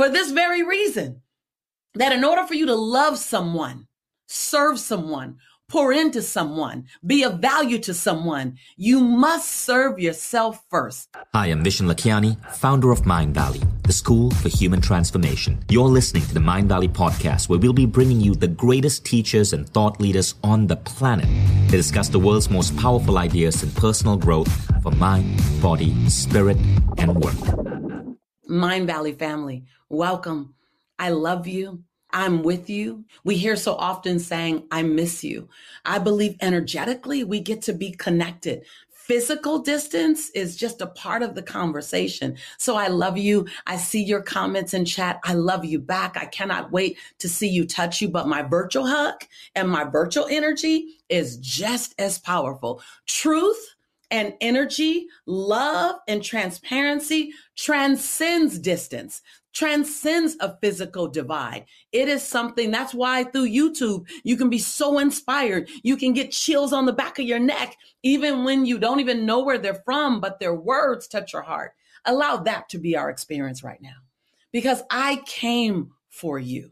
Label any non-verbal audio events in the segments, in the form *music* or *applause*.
for this very reason that in order for you to love someone, serve someone, pour into someone, be of value to someone, you must serve yourself first. Hi, I'm Vishen Lakhiani, founder of Mindvalley, the school for human transformation. You're listening to the Mindvalley podcast, where we'll be bringing you the greatest teachers and thought leaders on the planet to discuss the world's most powerful ideas in personal growth for mind, body, spirit, and work. Mindvalley family, welcome. I love you. I'm with you. We hear so often saying, I miss you. I believe energetically we get to be connected. Physical distance is just a part of the conversation. So I love you. I see your comments in chat. I love you back. I cannot wait to see you touch you. But my virtual hug and my virtual energy is just as powerful. Truth and energy, love and transparency transcends distance transcends a physical divide. It is something that's why through YouTube, you can be so inspired. You can get chills on the back of your neck, even when you don't even know where they're from, but their words touch your heart. Allow that to be our experience right now because I came for you.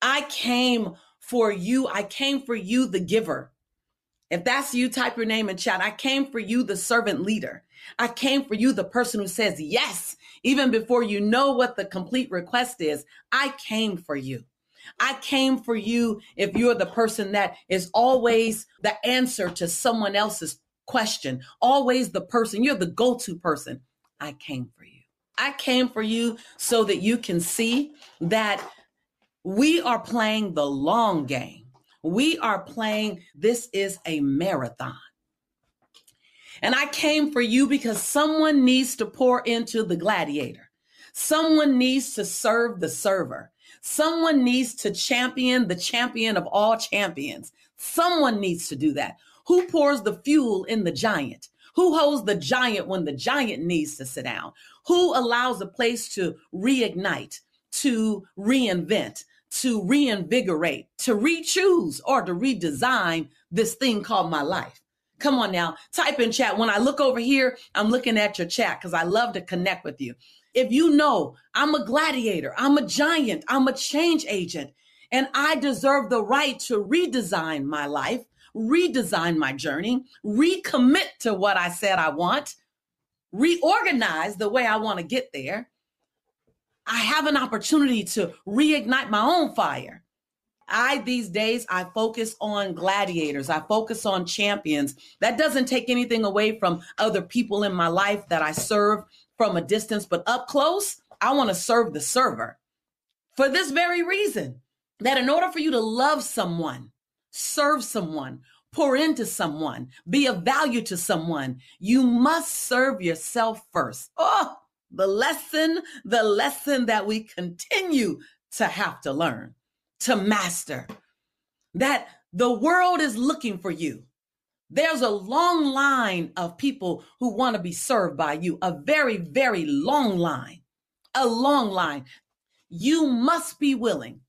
I came for you. I came for you, the giver. If that's you, type your name in chat. I came for you, the servant leader. I came for you, the person who says yes, even before you know what the complete request is. I came for you. I came for you if you're the person that is always the answer to someone else's question, always the person, you're the go to person. I came for you. I came for you so that you can see that we are playing the long game. We are playing, this is a marathon. And I came for you because someone needs to pour into the gladiator. Someone needs to serve the server. Someone needs to champion the champion of all champions. Someone needs to do that. Who pours the fuel in the giant? Who holds the giant when the giant needs to sit down? Who allows a place to reignite, to reinvent, to reinvigorate, to re-choose, or to redesign this thing called my life? Come on now, type in chat. When I look over here, I'm looking at your chat because I love to connect with you. If you know I'm a gladiator, I'm a giant, I'm a change agent, and I deserve the right to redesign my life, redesign my journey, recommit to what I said I want, reorganize the way I want to get there. I have an opportunity to reignite my own fire. I these days I focus on gladiators. I focus on champions. That doesn't take anything away from other people in my life that I serve from a distance, but up close, I want to serve the server. For this very reason, that in order for you to love someone, serve someone, pour into someone, be of value to someone, you must serve yourself first. Oh, the lesson, the lesson that we continue to have to learn to master, that the world is looking for you. There's a long line of people who want to be served by you, a very, very long line, a long line. You must be willing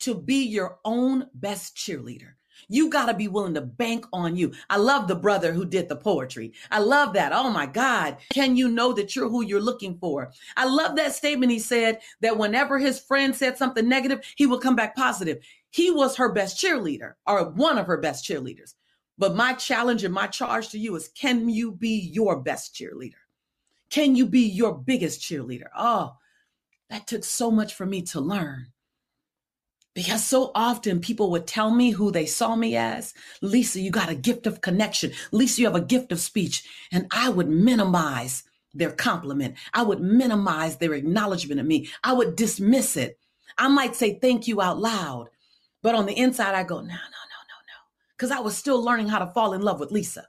to be your own best cheerleader. You got to be willing to bank on you. I love the brother who did the poetry. I love that. Oh my God. Can you know that you're who you're looking for? I love that statement. He said that whenever his friend said something negative, he would come back positive. He was her best cheerleader or one of her best cheerleaders. But my challenge and my charge to you is can you be your best cheerleader? Can you be your biggest cheerleader? Oh, that took so much for me to learn. Because so often people would tell me who they saw me as. Lisa, you got a gift of connection. Lisa, you have a gift of speech. And I would minimize their compliment. I would minimize their acknowledgement of me. I would dismiss it. I might say thank you out loud, but on the inside, I go, no, no, no, no, no. Because I was still learning how to fall in love with Lisa.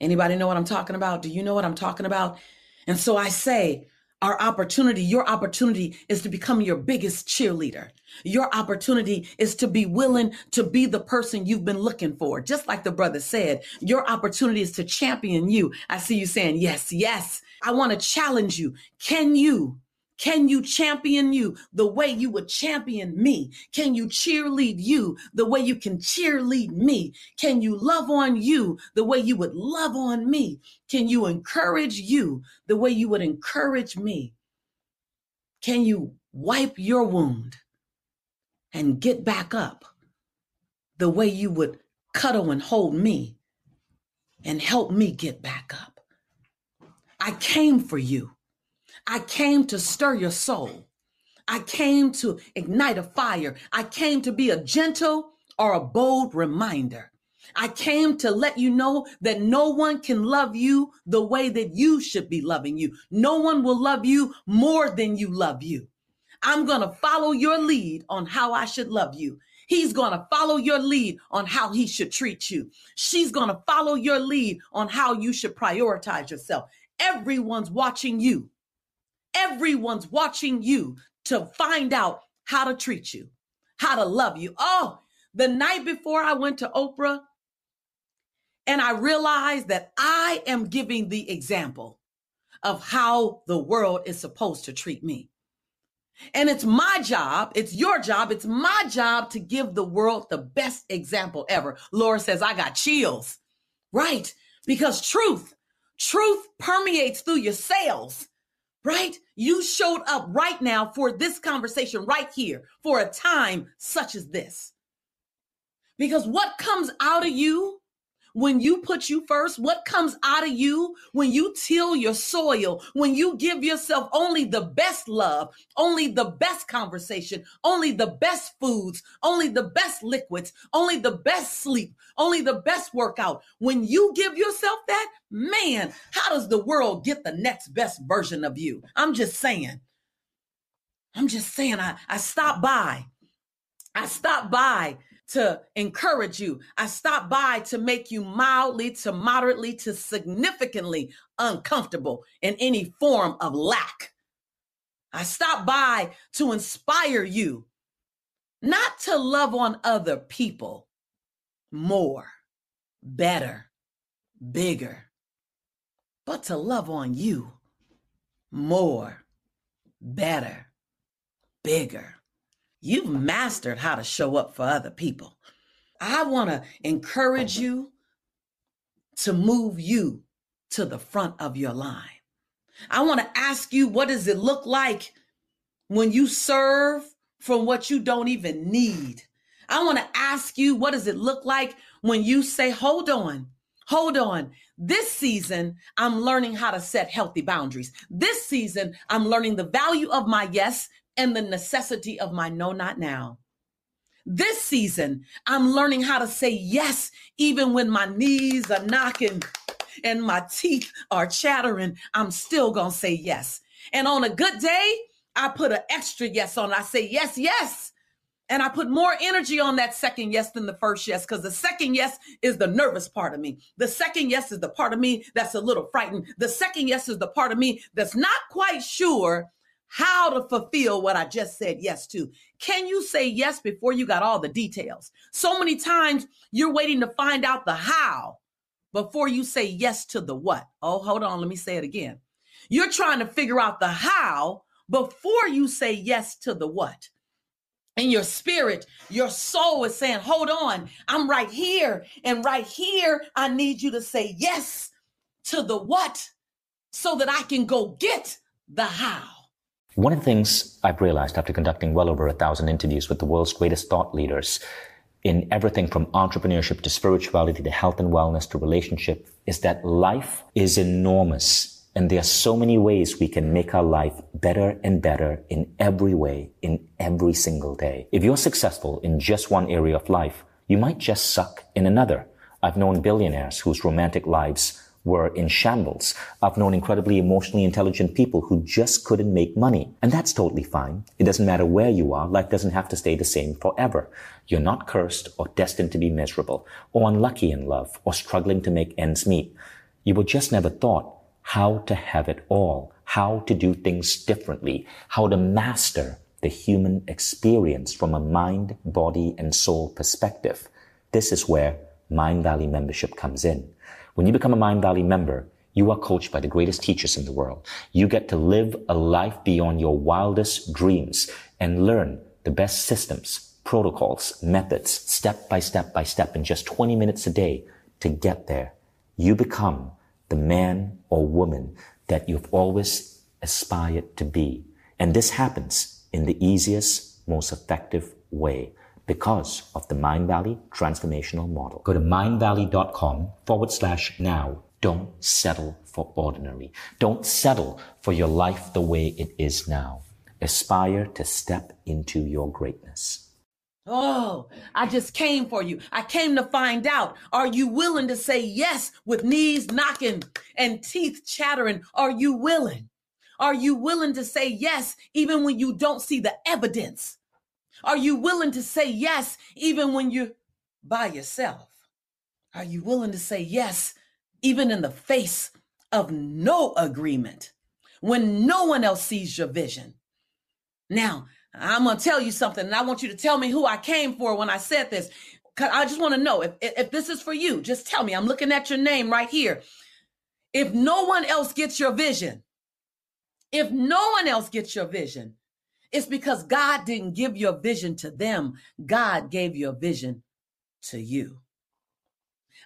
Anybody know what I'm talking about? Do you know what I'm talking about? And so I say, our opportunity, your opportunity is to become your biggest cheerleader. Your opportunity is to be willing to be the person you've been looking for. Just like the brother said, your opportunity is to champion you. I see you saying, yes, yes. I want to challenge you. Can you can you champion you the way you would champion me? Can you cheerlead you the way you can cheerlead me? Can you love on you the way you would love on me? Can you encourage you the way you would encourage me? Can you wipe your wound and get back up the way you would cuddle and hold me and help me get back up? I came for you. I came to stir your soul. I came to ignite a fire. I came to be a gentle or a bold reminder. I came to let you know that no one can love you the way that you should be loving you. No one will love you more than you love you. I'm going to follow your lead on how I should love you. He's going to follow your lead on how he should treat you. She's going to follow your lead on how you should prioritize yourself. Everyone's watching you. Everyone's watching you to find out how to treat you, how to love you. Oh, the night before I went to Oprah, and I realized that I am giving the example of how the world is supposed to treat me. And it's my job, it's your job, it's my job to give the world the best example ever. Laura says, I got chills. Right. Because truth, truth permeates through your cells right? You showed up right now for this conversation right here for a time such as this. Because what comes out of you when you put you first, what comes out of you when you till your soil, when you give yourself only the best love, only the best conversation, only the best foods, only the best liquids, only the best sleep, only the best workout. When you give yourself that, man, how does the world get the next best version of you? I'm just saying. I'm just saying, I, I stopped by. I stopped by to encourage you. I stop by to make you mildly to moderately to significantly uncomfortable in any form of lack. I stop by to inspire you not to love on other people more, better, bigger, but to love on you more, better, bigger. You've mastered how to show up for other people. I want to encourage you to move you to the front of your line. I want to ask you, what does it look like when you serve from what you don't even need? I want to ask you, what does it look like when you say, hold on, hold on. This season, I'm learning how to set healthy boundaries. This season, I'm learning the value of my yes and the necessity of my no, not now. This season, I'm learning how to say yes, even when my knees are knocking and my teeth are chattering. I'm still going to say yes. And on a good day, I put an extra yes on. I say yes, yes. And I put more energy on that second yes than the first yes because the second yes is the nervous part of me. The second yes is the part of me that's a little frightened. The second yes is the part of me that's not quite sure how to fulfill what I just said yes to. Can you say yes before you got all the details? So many times you're waiting to find out the how before you say yes to the what. Oh, hold on. Let me say it again. You're trying to figure out the how before you say yes to the what. In your spirit, your soul is saying, Hold on, I'm right here. And right here, I need you to say yes to the what so that I can go get the how. One of the things I've realized after conducting well over a thousand interviews with the world's greatest thought leaders in everything from entrepreneurship to spirituality to health and wellness to relationship is that life is enormous. And there are so many ways we can make our life better and better in every way, in every single day. If you're successful in just one area of life, you might just suck in another. I've known billionaires whose romantic lives were in shambles. I've known incredibly emotionally intelligent people who just couldn't make money. And that's totally fine. It doesn't matter where you are. Life doesn't have to stay the same forever. You're not cursed or destined to be miserable or unlucky in love or struggling to make ends meet. You were just never taught how to have it all, how to do things differently, how to master the human experience from a mind, body, and soul perspective. This is where Mindvalley membership comes in. When you become a Mindvalley member, you are coached by the greatest teachers in the world. You get to live a life beyond your wildest dreams and learn the best systems, protocols, methods, step by step by step in just 20 minutes a day to get there. You become the man or woman that you've always aspired to be. And this happens in the easiest, most effective way because of the Mindvalley transformational model. Go to mindvalley.com forward slash now. Don't settle for ordinary. Don't settle for your life the way it is now. Aspire to step into your greatness. Oh, I just came for you. I came to find out. Are you willing to say yes with knees knocking and teeth chattering? Are you willing? Are you willing to say yes even when you don't see the evidence? Are you willing to say yes even when you're by yourself? Are you willing to say yes even in the face of no agreement when no one else sees your vision? Now, I'm going to tell you something, and I want you to tell me who I came for when I said this. I just want to know if, if this is for you, just tell me. I'm looking at your name right here. If no one else gets your vision, if no one else gets your vision, it's because God didn't give your vision to them. God gave your vision to you.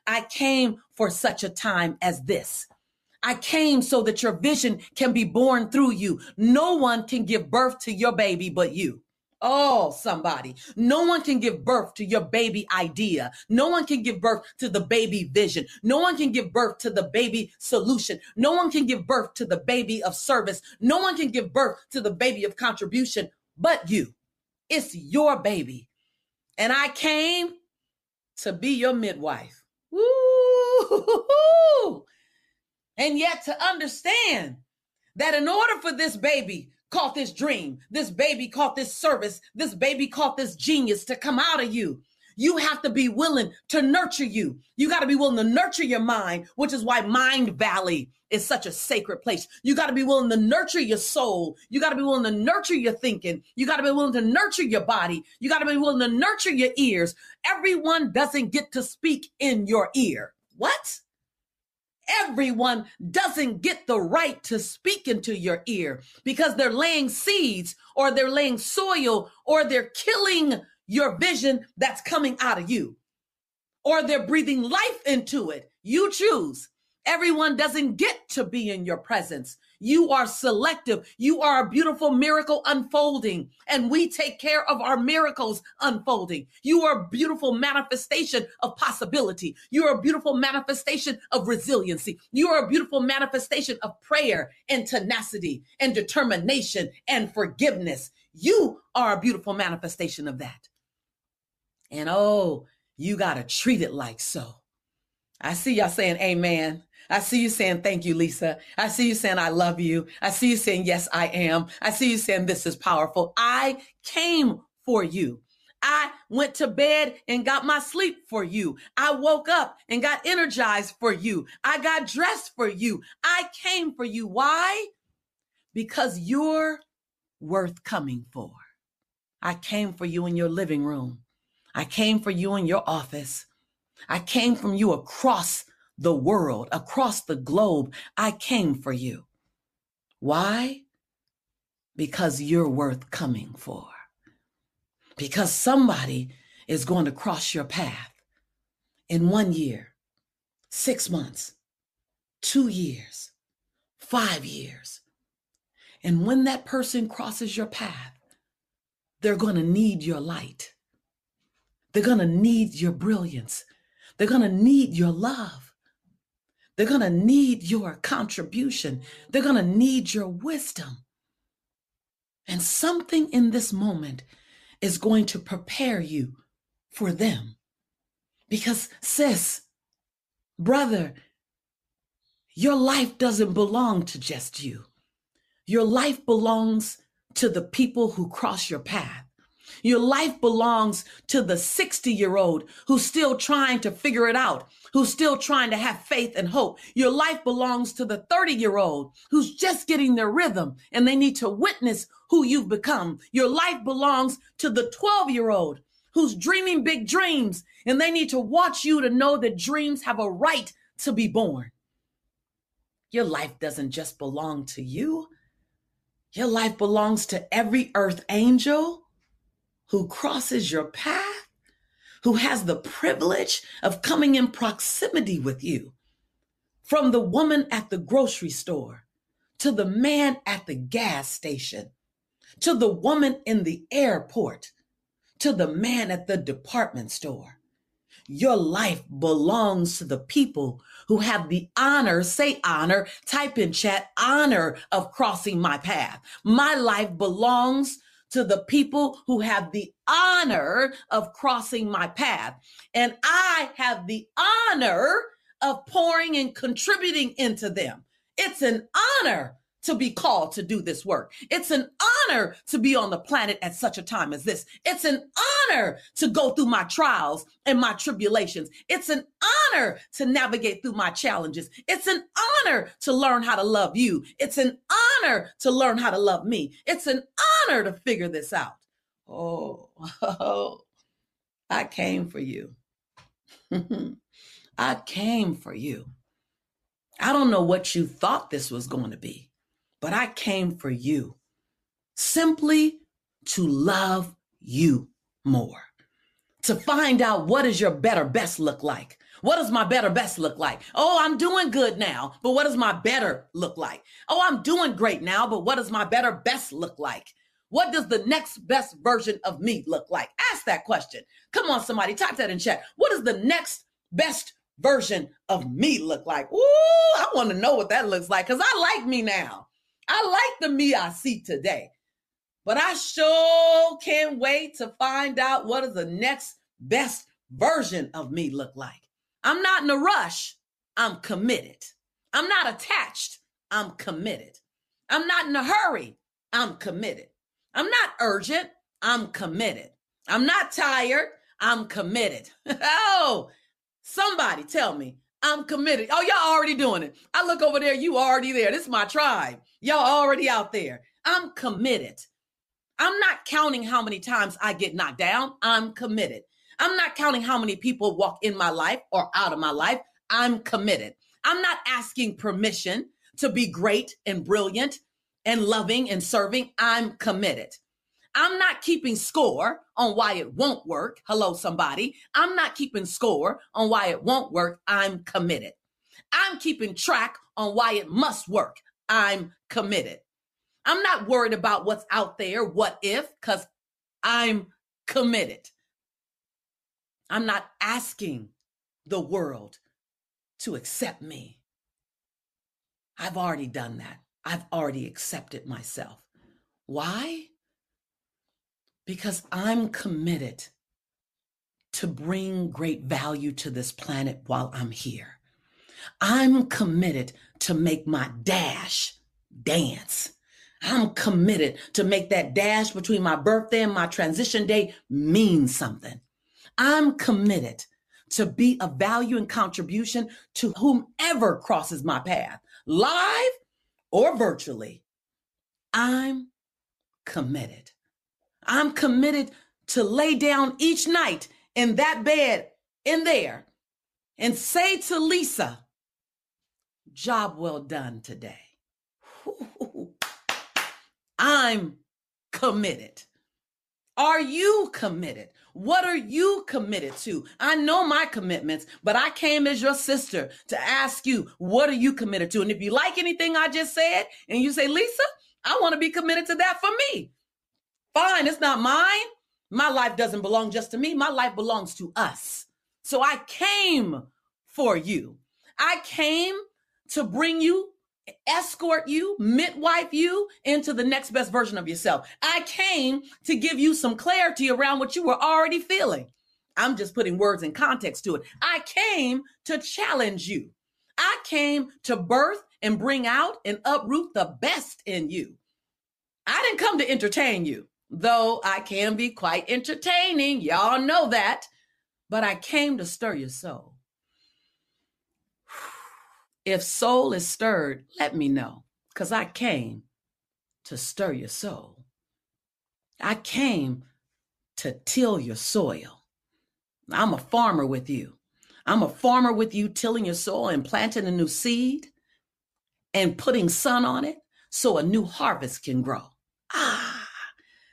I came for such a time as this. I came so that your vision can be born through you. No one can give birth to your baby but you. Oh, somebody. No one can give birth to your baby idea. No one can give birth to the baby vision. No one can give birth to the baby solution. No one can give birth to the baby of service. No one can give birth to the baby of contribution but you. It's your baby. And I came to be your midwife. Woo! And yet to understand that in order for this baby caught this dream, this baby caught this service, this baby caught this genius to come out of you. You have to be willing to nurture you. You got to be willing to nurture your mind, which is why Mindvalley is such a sacred place. You got to be willing to nurture your soul. You got to be willing to nurture your thinking. You got to be willing to nurture your body. You got to be willing to nurture your ears. Everyone doesn't get to speak in your ear. What? Everyone doesn't get the right to speak into your ear because they're laying seeds or they're laying soil or they're killing your vision that's coming out of you or they're breathing life into it. You choose. Everyone doesn't get to be in your presence. You are selective. You are a beautiful miracle unfolding, and we take care of our miracles unfolding. You are a beautiful manifestation of possibility. You are a beautiful manifestation of resiliency. You are a beautiful manifestation of prayer and tenacity and determination and forgiveness. You are a beautiful manifestation of that. And oh, you got to treat it like so. I see y'all saying amen. I see you saying, thank you, Lisa. I see you saying, I love you. I see you saying, yes, I am. I see you saying, this is powerful. I came for you. I went to bed and got my sleep for you. I woke up and got energized for you. I got dressed for you. I came for you. Why? Because you're worth coming for. I came for you in your living room. I came for you in your office. I came from you across the world, across the globe. I came for you. Why? Because you're worth coming for. Because somebody is going to cross your path in one year, six months, two years, five years. And when that person crosses your path, they're going to need your light. They're going to need your brilliance. They're going to need your love. They're going to need your contribution. They're going to need your wisdom. And something in this moment is going to prepare you for them. Because, sis, brother, your life doesn't belong to just you. Your life belongs to the people who cross your path. Your life belongs to the 60 year old who's still trying to figure it out, who's still trying to have faith and hope. Your life belongs to the 30 year old who's just getting their rhythm and they need to witness who you've become. Your life belongs to the 12 year old who's dreaming big dreams and they need to watch you to know that dreams have a right to be born. Your life doesn't just belong to you. Your life belongs to every earth angel who crosses your path, who has the privilege of coming in proximity with you. From the woman at the grocery store to the man at the gas station, to the woman in the airport, to the man at the department store. Your life belongs to the people who have the honor, say honor, type in chat, honor of crossing my path. My life belongs to the people who have the honor of crossing my path. And I have the honor of pouring and contributing into them. It's an honor to be called to do this work. It's an honor to be on the planet at such a time as this. It's an honor to go through my trials and my tribulations. It's an honor to navigate through my challenges. It's an honor to learn how to love you. It's an honor to learn how to love me. It's an honor to figure this out. Oh, oh *laughs* I came for you. *laughs* I came for you. I don't know what you thought this was going to be but I came for you simply to love you more, to find out what does your better best look like. What does my better best look like? Oh, I'm doing good now, but what does my better look like? Oh, I'm doing great now, but what does my better best look like? What does the next best version of me look like? Ask that question. Come on, somebody, type that in chat. What does the next best version of me look like? Ooh, I want to know what that looks like because I like me now. I like the me I see today, but I sure can't wait to find out what does the next best version of me look like. I'm not in a rush. I'm committed. I'm not attached. I'm committed. I'm not in a hurry. I'm committed. I'm not urgent. I'm committed. I'm not tired. I'm committed. *laughs* oh, somebody tell me I'm committed. Oh, y'all already doing it. I look over there. You already there. This is my tribe. Y'all already out there. I'm committed. I'm not counting how many times I get knocked down. I'm committed. I'm not counting how many people walk in my life or out of my life. I'm committed. I'm not asking permission to be great and brilliant and loving and serving. I'm committed. I'm not keeping score on why it won't work. Hello, somebody. I'm not keeping score on why it won't work. I'm committed. I'm keeping track on why it must work. I'm committed. I'm not worried about what's out there, what if, because I'm committed. I'm not asking the world to accept me. I've already done that. I've already accepted myself. Why? Because I'm committed to bring great value to this planet while I'm here. I'm committed to make my dash dance. I'm committed to make that dash between my birthday and my transition day mean something. I'm committed to be a value and contribution to whomever crosses my path, live or virtually. I'm committed. I'm committed to lay down each night in that bed in there and say to Lisa, Job well done today. *laughs* I'm committed. Are you committed? What are you committed to? I know my commitments, but I came as your sister to ask you, what are you committed to? And if you like anything I just said and you say, Lisa, I want to be committed to that for me. Fine, it's not mine. My life doesn't belong just to me. My life belongs to us. So I came for you. I came to bring you, escort you, midwife you into the next best version of yourself. I came to give you some clarity around what you were already feeling. I'm just putting words in context to it. I came to challenge you. I came to birth and bring out and uproot the best in you. I didn't come to entertain you, though I can be quite entertaining. Y'all know that. But I came to stir your soul. If soul is stirred, let me know, because I came to stir your soul. I came to till your soil. I'm a farmer with you. I'm a farmer with you, tilling your soil and planting a new seed and putting sun on it so a new harvest can grow. Ah,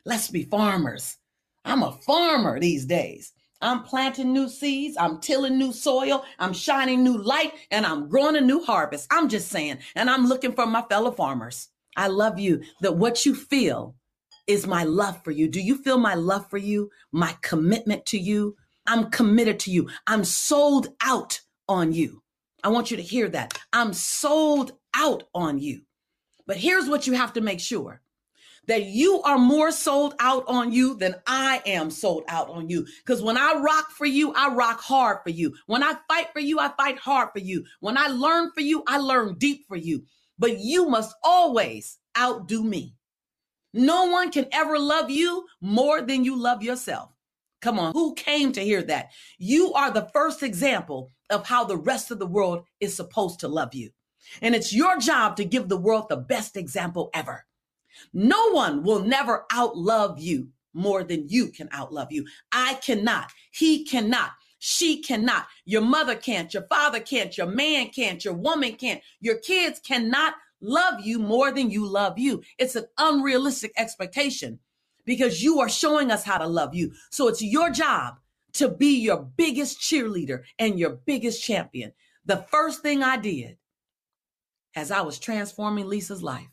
let's be farmers. I'm a farmer these days. I'm planting new seeds. I'm tilling new soil. I'm shining new light and I'm growing a new harvest. I'm just saying. And I'm looking for my fellow farmers. I love you that what you feel is my love for you. Do you feel my love for you? My commitment to you? I'm committed to you. I'm sold out on you. I want you to hear that. I'm sold out on you. But here's what you have to make sure that you are more sold out on you than I am sold out on you. Because when I rock for you, I rock hard for you. When I fight for you, I fight hard for you. When I learn for you, I learn deep for you. But you must always outdo me. No one can ever love you more than you love yourself. Come on, who came to hear that? You are the first example of how the rest of the world is supposed to love you. And it's your job to give the world the best example ever. No one will never outlove you more than you can outlove you. I cannot. He cannot. She cannot. Your mother can't. Your father can't. Your man can't. Your woman can't. Your kids cannot love you more than you love you. It's an unrealistic expectation because you are showing us how to love you. So it's your job to be your biggest cheerleader and your biggest champion. The first thing I did as I was transforming Lisa's life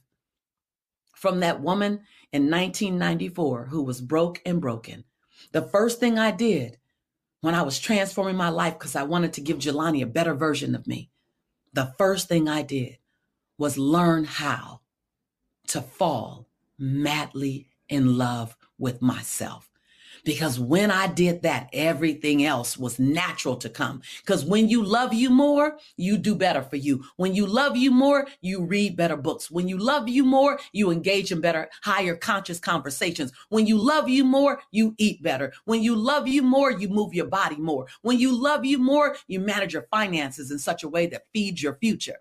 from that woman in 1994 who was broke and broken. The first thing I did when I was transforming my life because I wanted to give Jelani a better version of me, the first thing I did was learn how to fall madly in love with myself. Because when I did that, everything else was natural to come. Because when you love you more, you do better for you. When you love you more, you read better books. When you love you more, you engage in better, higher conscious conversations. When you love you more, you eat better. When you love you more, you move your body more. When you love you more, you manage your finances in such a way that feeds your future.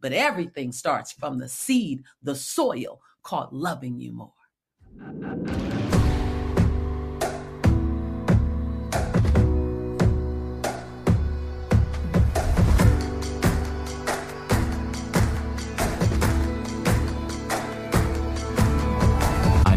But everything starts from the seed, the soil called loving you more.